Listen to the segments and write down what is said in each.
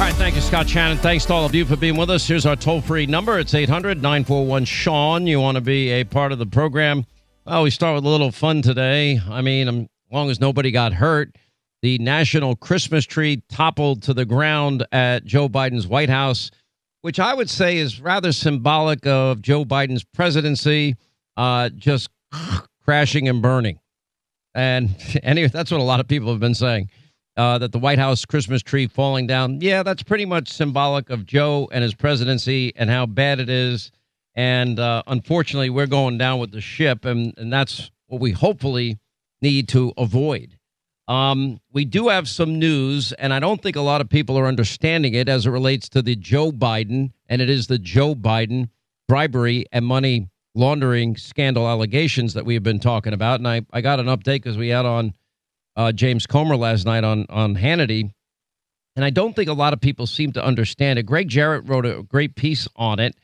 All right, thank you, Scott Shannon. Thanks to all of you for being with us. Here's our toll free number it's 800 941 Sean. You want to be a part of the program? Well, we start with a little fun today. I mean, um, as long as nobody got hurt, the national Christmas tree toppled to the ground at Joe Biden's White House, which I would say is rather symbolic of Joe Biden's presidency uh, just crashing and burning. And anyway, that's what a lot of people have been saying uh, that the White House Christmas tree falling down, yeah, that's pretty much symbolic of Joe and his presidency and how bad it is. And uh, unfortunately, we're going down with the ship, and, and that's what we hopefully need to avoid. Um, we do have some news, and I don't think a lot of people are understanding it as it relates to the Joe Biden, and it is the Joe Biden bribery and money laundering scandal allegations that we have been talking about. And I, I got an update because we had on uh, James Comer last night on on Hannity, and I don't think a lot of people seem to understand it. Gregg Jarrett wrote a great piece on it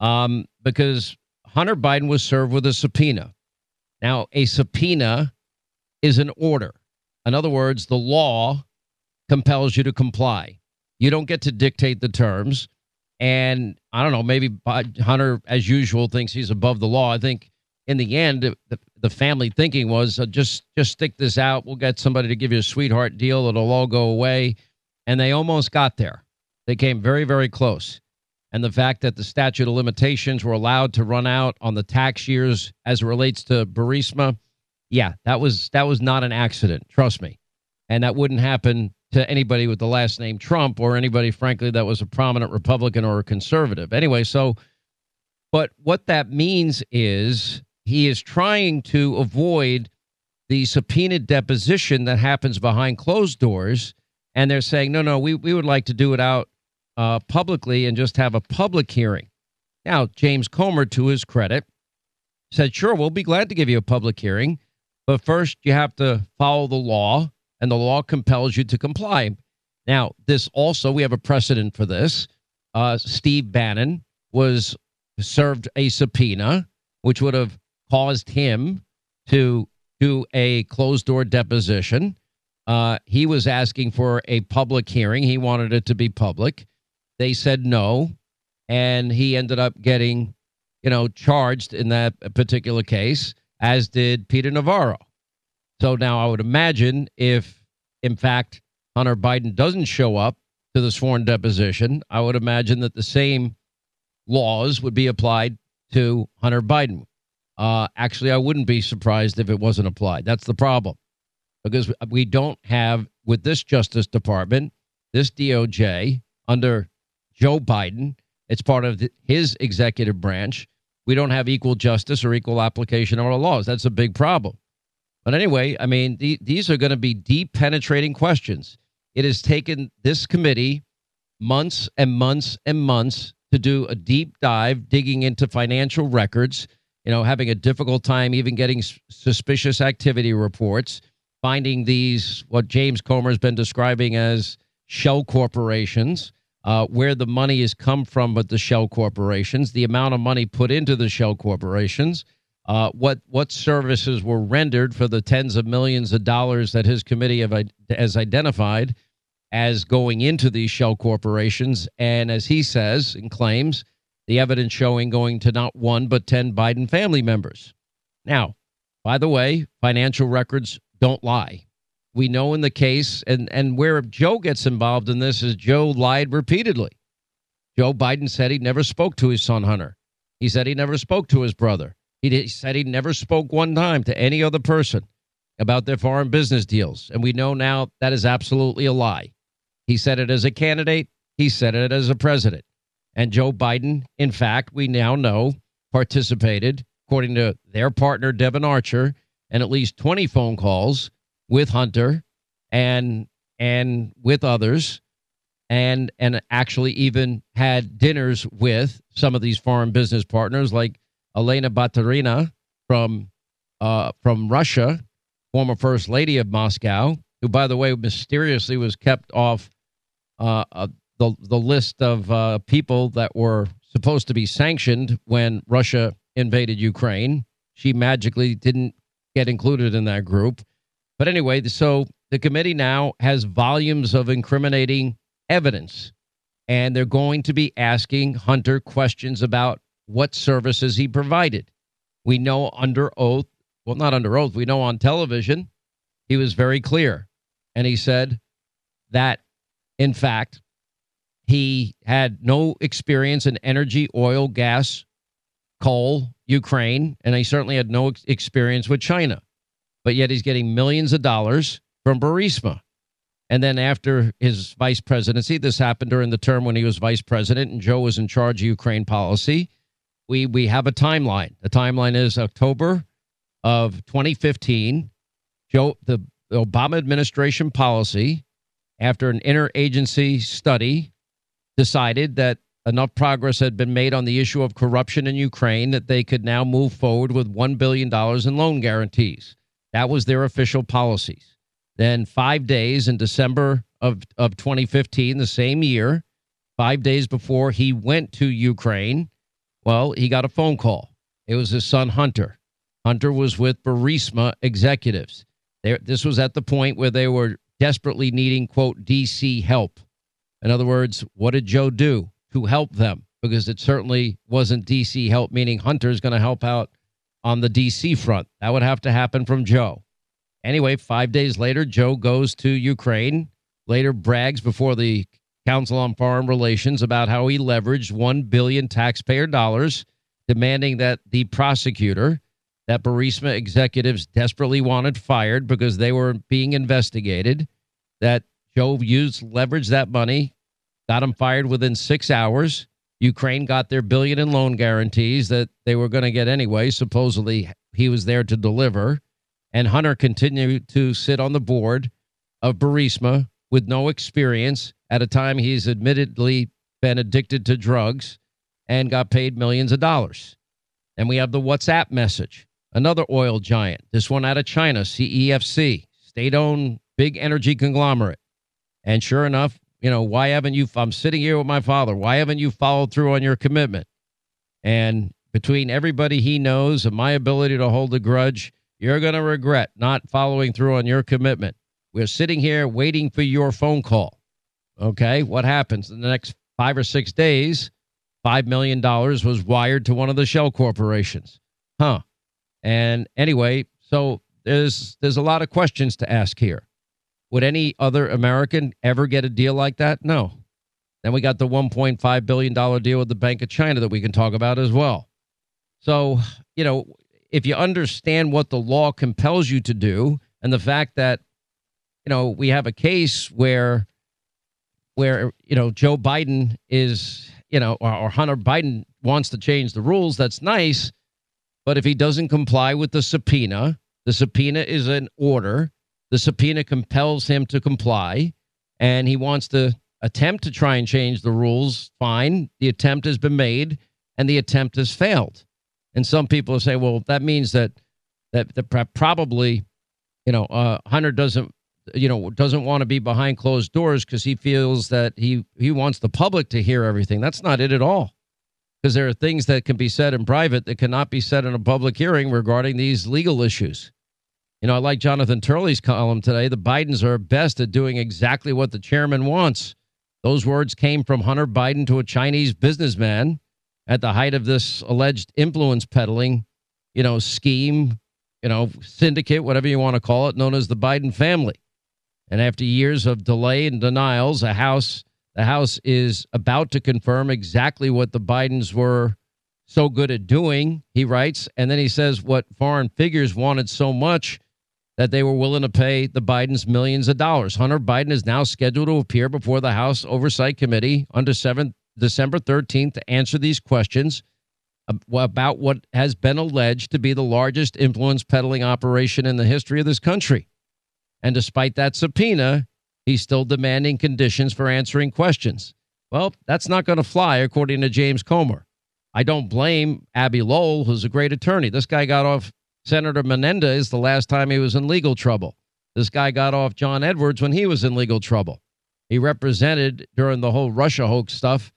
um, because Hunter Biden was served with a subpoena. Now, a subpoena is an order. In other words, the law compels you to comply. You don't get to dictate the terms. And I don't know, maybe Hunter, as usual, thinks he's above the law. I think in the end, the family thinking was uh, just just stick this out. We'll get somebody to give you a sweetheart deal. It'll all go away. And they almost got there. They came very, very close. And the fact that the statute of limitations were allowed to run out on the tax years as it relates to Burisma, yeah, that was that was not an accident. Trust me. And that wouldn't happen to anybody with the last name Trump or anybody, frankly, that was a prominent Republican or a conservative. Anyway, so, but what that means is he is trying to avoid the subpoenaed deposition that happens behind closed doors. And they're saying, no, no, we, we would like to do it out uh, publicly and just have a public hearing. Now, James Comer, to his credit, said, sure, we'll be glad to give you a public hearing. But first, you have to follow the law, and the law compels you to comply. Now, this also, we have a precedent for this. Uh, Steve Bannon was served a subpoena, which would have caused him to do a closed door deposition. Uh, he was asking for a public hearing. He wanted it to be public. They said no. And he ended up getting, you know, charged in that particular case, as did Peter Navarro. So now I would imagine if, in fact, Hunter Biden doesn't show up to the sworn deposition, I would imagine that the same laws would be applied to Hunter Biden. Uh, actually, I wouldn't be surprised if it wasn't applied. That's the problem. Because we don't have, with this Justice Department, this DOJ under Joe Biden, it's part of the, his executive branch. We don't have equal justice or equal application of our laws. That's a big problem. But anyway, I mean, the, these are going to be deep, penetrating questions. It has taken this committee months and months and months to do a deep dive, digging into financial records you know, having a difficult time even getting suspicious activity reports, finding these, what James Comer has been describing as shell corporations, uh, where the money has come from but the shell corporations, the amount of money put into the shell corporations, uh, what what services were rendered for the tens of millions of dollars that his committee have, has identified as going into these shell corporations, and as he says and claims, the evidence showing going to not one, but 10 Biden family members. Now, by the way, financial records don't lie. we know in the case, and, and where Joe gets involved in this is Joe lied repeatedly. Joe Biden said he never spoke to his son Hunter. He said he never spoke to his brother. He, did, he said he never spoke one time to any other person about their foreign business deals. And we know now that is absolutely a lie. He said it as a candidate, he said it as a president. And Joe Biden, in fact, we now know participated, according to their partner, Devon Archer, and at least 20 phone calls with Hunter and and with others and and actually even had dinners with some of these foreign business partners like Elena Baturina from uh, from Russia, former first lady of Moscow, who by the way mysteriously was kept off uh, uh, the the list of uh, people that were supposed to be sanctioned when Russia invaded Ukraine. She magically didn't get included in that group. But anyway, so the committee now has volumes of incriminating evidence, and they're going to be asking Hunter questions about what services he provided. We know under oath, well, not under oath, we know on television, he was very clear. And he said that, in fact, he had no experience in energy, oil, gas, coal, Ukraine, and he certainly had no experience with China. But yet he's getting millions of dollars from Burisma. And then after his vice presidency, this happened during the term when he was vice president and Joe was in charge of Ukraine policy. We we have a timeline. The timeline is October of 2015. Joe the Obama administration policy after an interagency study decided that enough progress had been made on the issue of corruption in Ukraine that they could now move forward with $1 billion in loan guarantees. That was their official policies. Then, five days in December of, of 2015, the same year, five days before he went to Ukraine, well, he got a phone call. It was his son, Hunter. Hunter was with Burisma executives. There, this was at the point where they were desperately needing, quote, DC help. In other words, what did Joe do to help them? Because it certainly wasn't DC help, meaning Hunter's going to help out on the DC front. That would have to happen from Joe. Anyway, five days later, Joe goes to Ukraine, later brags before the Council on Foreign Relations about how he leveraged 1 billion taxpayer dollars, demanding that the prosecutor, that Burisma executives desperately wanted fired because they were being investigated, that Joe used leverage that money, got him fired within six hours. Ukraine got their billion in loan guarantees that they were going to get anyway. Supposedly, he was there to deliver and Hunter continued to sit on the board of Burisma with no experience at a time he's admittedly been addicted to drugs and got paid millions of dollars. And we have the WhatsApp message, another oil giant, this one out of China, CEFC, state owned big energy conglomerate. And sure enough, you know, why haven't you? I'm sitting here with my father. Why haven't you followed through on your commitment? And between everybody he knows and my ability to hold a grudge, you're going to regret not following through on your commitment. We're sitting here waiting for your phone call. Okay. What happens in the next five or six days? $5 million was wired to one of the shell corporations. Huh. And anyway, so there's there's a lot of questions to ask here. Would any other American ever get a deal like that? No. Then we got the $1.5 billion deal with the Bank of China that we can talk about as well. So, you know, if you understand what the law compels you to do and the fact that you know we have a case where where you know Joe Biden is you know or, or Hunter Biden wants to change the rules that's nice but if he doesn't comply with the subpoena the subpoena is an order the subpoena compels him to comply and he wants to attempt to try and change the rules fine the attempt has been made and the attempt has failed and some people say, well, that means that that, that probably, you know, uh, Hunter doesn't, you know, doesn't want to be behind closed doors because he feels that he he wants the public to hear everything. That's not it at all. Because there are things that can be said in private that cannot be said in a public hearing regarding these legal issues. You know, I like Jonathan Turley's column today. The Bidens are best at doing exactly what the chairman wants. Those words came from Hunter Biden to a Chinese businessman at the height of this alleged influence peddling, you know, scheme, you know, syndicate, whatever you want to call it, known as the Biden family. And after years of delay and denials, a house the House is about to confirm exactly what the Bidens were so good at doing, he writes. And then he says what foreign figures wanted so much that they were willing to pay the Bidens millions of dollars. Hunter Biden is now scheduled to appear before the House Oversight Committee on December, December 13th to answer these questions about what has been alleged to be the largest influence peddling operation in the history of this country. And despite that subpoena, he's still demanding conditions for answering questions. Well, that's not going to fly, according to James Comer. I don't blame Abbe Lowell, who's a great attorney. This guy got off Senator Menendez is the last time he was in legal trouble. This guy got off John Edwards when he was in legal trouble. He represented during the whole Russia hoax stuff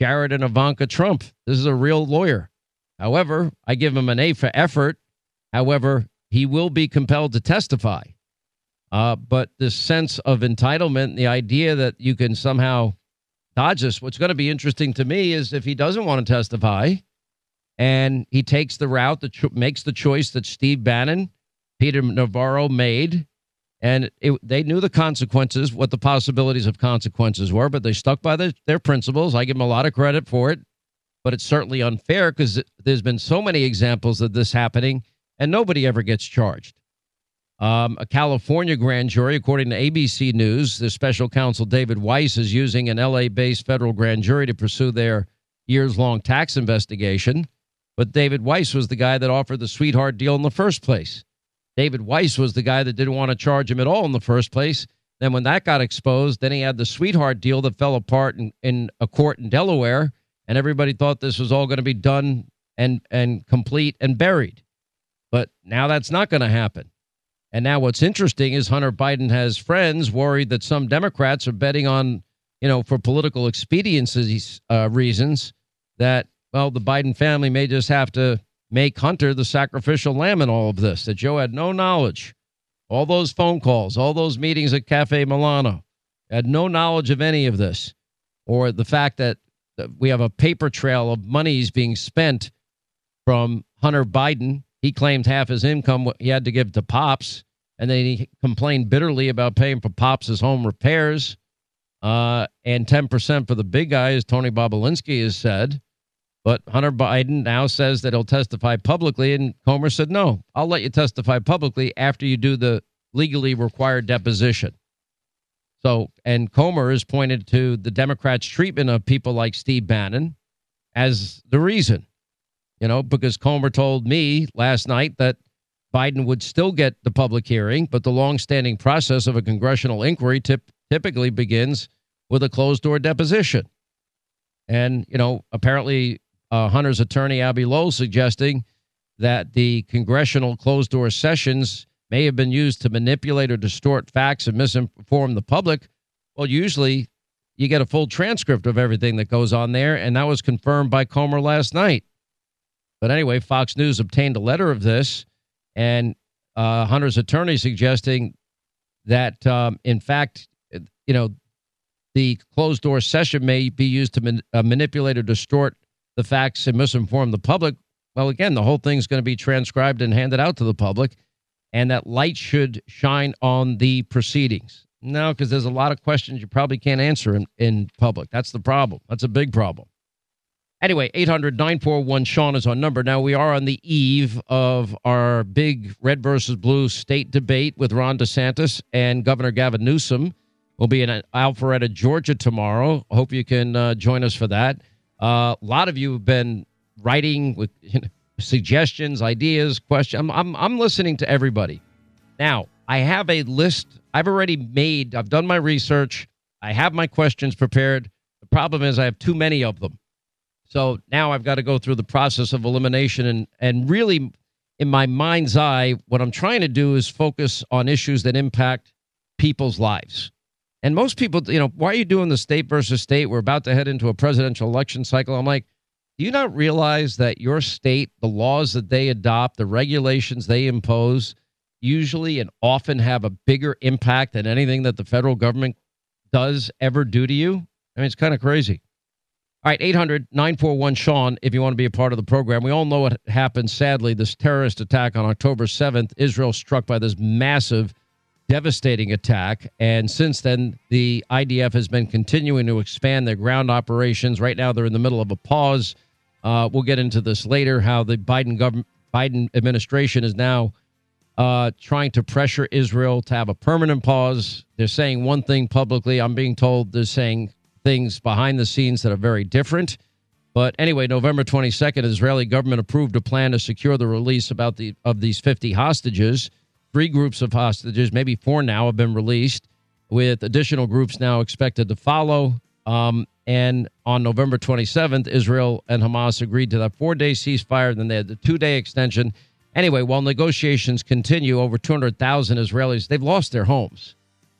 Jared and Ivanka Trump. This is a real lawyer. However, I give him an A for effort. However, he will be compelled to testify. Uh, but this sense of entitlement, the idea that you can somehow dodge this, what's going to be interesting to me is if he doesn't want to testify and he takes the route that cho- makes the choice that Steve Bannon, Peter Navarro made, and it, they knew the consequences, what the possibilities of consequences were, but they stuck by the, their principles. I give them a lot of credit for it, but it's certainly unfair because there's been so many examples of this happening, and nobody ever gets charged. Um, a California grand jury, according to ABC News, the special counsel David Weiss is using an LA based federal grand jury to pursue their years long tax investigation. But David Weiss was the guy that offered the sweetheart deal in the first place. David Weiss was the guy that didn't want to charge him at all in the first place. Then, when that got exposed, then he had the sweetheart deal that fell apart in, in a court in Delaware, and everybody thought this was all going to be done and, and complete and buried. But now that's not going to happen. And now what's interesting is Hunter Biden has friends worried that some Democrats are betting on, you know, for political expediency uh, reasons that, well, the Biden family may just have to make Hunter the sacrificial lamb in all of this, that Joe had no knowledge. All those phone calls, all those meetings at Cafe Milano, had no knowledge of any of this, or the fact that we have a paper trail of monies being spent from Hunter Biden he claimed half his income he had to give to Pops, and then he complained bitterly about paying for Pops' home repairs. Uh, and 10% for the big guy, as Tony Bobulinski has said. But Hunter Biden now says that he'll testify publicly, and Comer said, no, I'll let you testify publicly after you do the legally required deposition. So, and Comer has pointed to the Democrats' treatment of people like Steve Bannon as the reason you know, because Comer told me last night that Biden would still get the public hearing, but the longstanding process of a congressional inquiry tip, typically begins with a closed door deposition. And, you know, apparently uh, Hunter's attorney, Abbe Lowell, suggesting that the congressional closed door sessions may have been used to manipulate or distort facts and misinform the public. Well, usually you get a full transcript of everything that goes on there, and that was confirmed by Comer last night. But anyway, Fox News obtained a letter of this, and uh, Hunter's attorney suggesting that, um, in fact, you know, the closed door session may be used to man- uh, manipulate or distort the facts and misinform the public. Well, again, the whole thing's going to be transcribed and handed out to the public, and that light should shine on the proceedings. No, because there's a lot of questions you probably can't answer in, in public. That's the problem. That's a big problem. Anyway, 800 941 Sean is our number. Now, we are on the eve of our big red versus blue state debate with Ron DeSantis and Governor Gavin Newsom. We'll be in Alpharetta, Georgia tomorrow. Hope you can uh, join us for that. Uh, a lot of you have been writing with you know, suggestions, ideas, questions. I'm, I'm, I'm listening to everybody. Now, I have a list I've already made. I've done my research. I have my questions prepared. The problem is I have too many of them. So now I've got to go through the process of elimination and and really in my mind's eye what I'm trying to do is focus on issues that impact people's lives. And most people, you know, why are you doing the state versus state? We're about to head into a presidential election cycle. I'm like, do you not realize that your state, the laws that they adopt, the regulations they impose, usually and often have a bigger impact than anything that the federal government does ever do to you? I mean, it's kind of crazy. All right, 800 941 Sean, if you want to be a part of the program. We all know what happened, sadly, this terrorist attack on October 7th. Israel struck by this massive devastating attack. And since then, the IDF has been continuing to expand their ground operations. Right now, they're in the middle of a pause. Uh, we'll get into this later. How the Biden government, Biden administration is now uh, trying to pressure Israel to have a permanent pause. They're saying one thing publicly. I'm being told they're saying things behind the scenes that are very different. But anyway, November 22nd, Israeli government approved a plan to secure the release about the of these 50 hostages. Three groups of hostages, maybe four now, have been released, with additional groups now expected to follow. Um, and on November 27th, Israel and Hamas agreed to that four-day ceasefire. Then they had the two-day extension. Anyway, while negotiations continue, over 200,000 Israelis, they've lost their homes.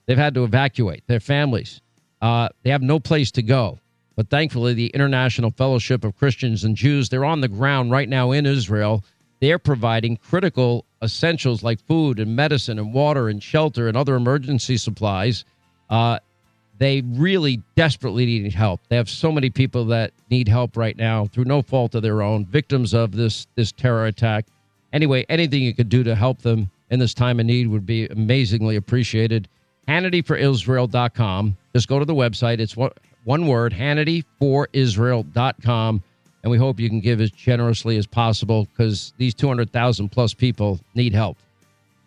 They've had to evacuate their families. Uh, they have no place to go. But thankfully, the International Fellowship of Christians and Jews, they're on the ground right now in Israel. They're providing critical essentials like food and medicine and water and shelter and other emergency supplies. Uh, they really desperately need help. They have so many people that need help right now through no fault of their own, victims of this this terror attack anyway, anything you could do to help them in this time of need would be amazingly appreciated. HannityForIsrael.com. Just go to the website. It's one, one word, HannityForIsrael.com. And we hope you can give as generously as possible because these 200,000 plus people need help.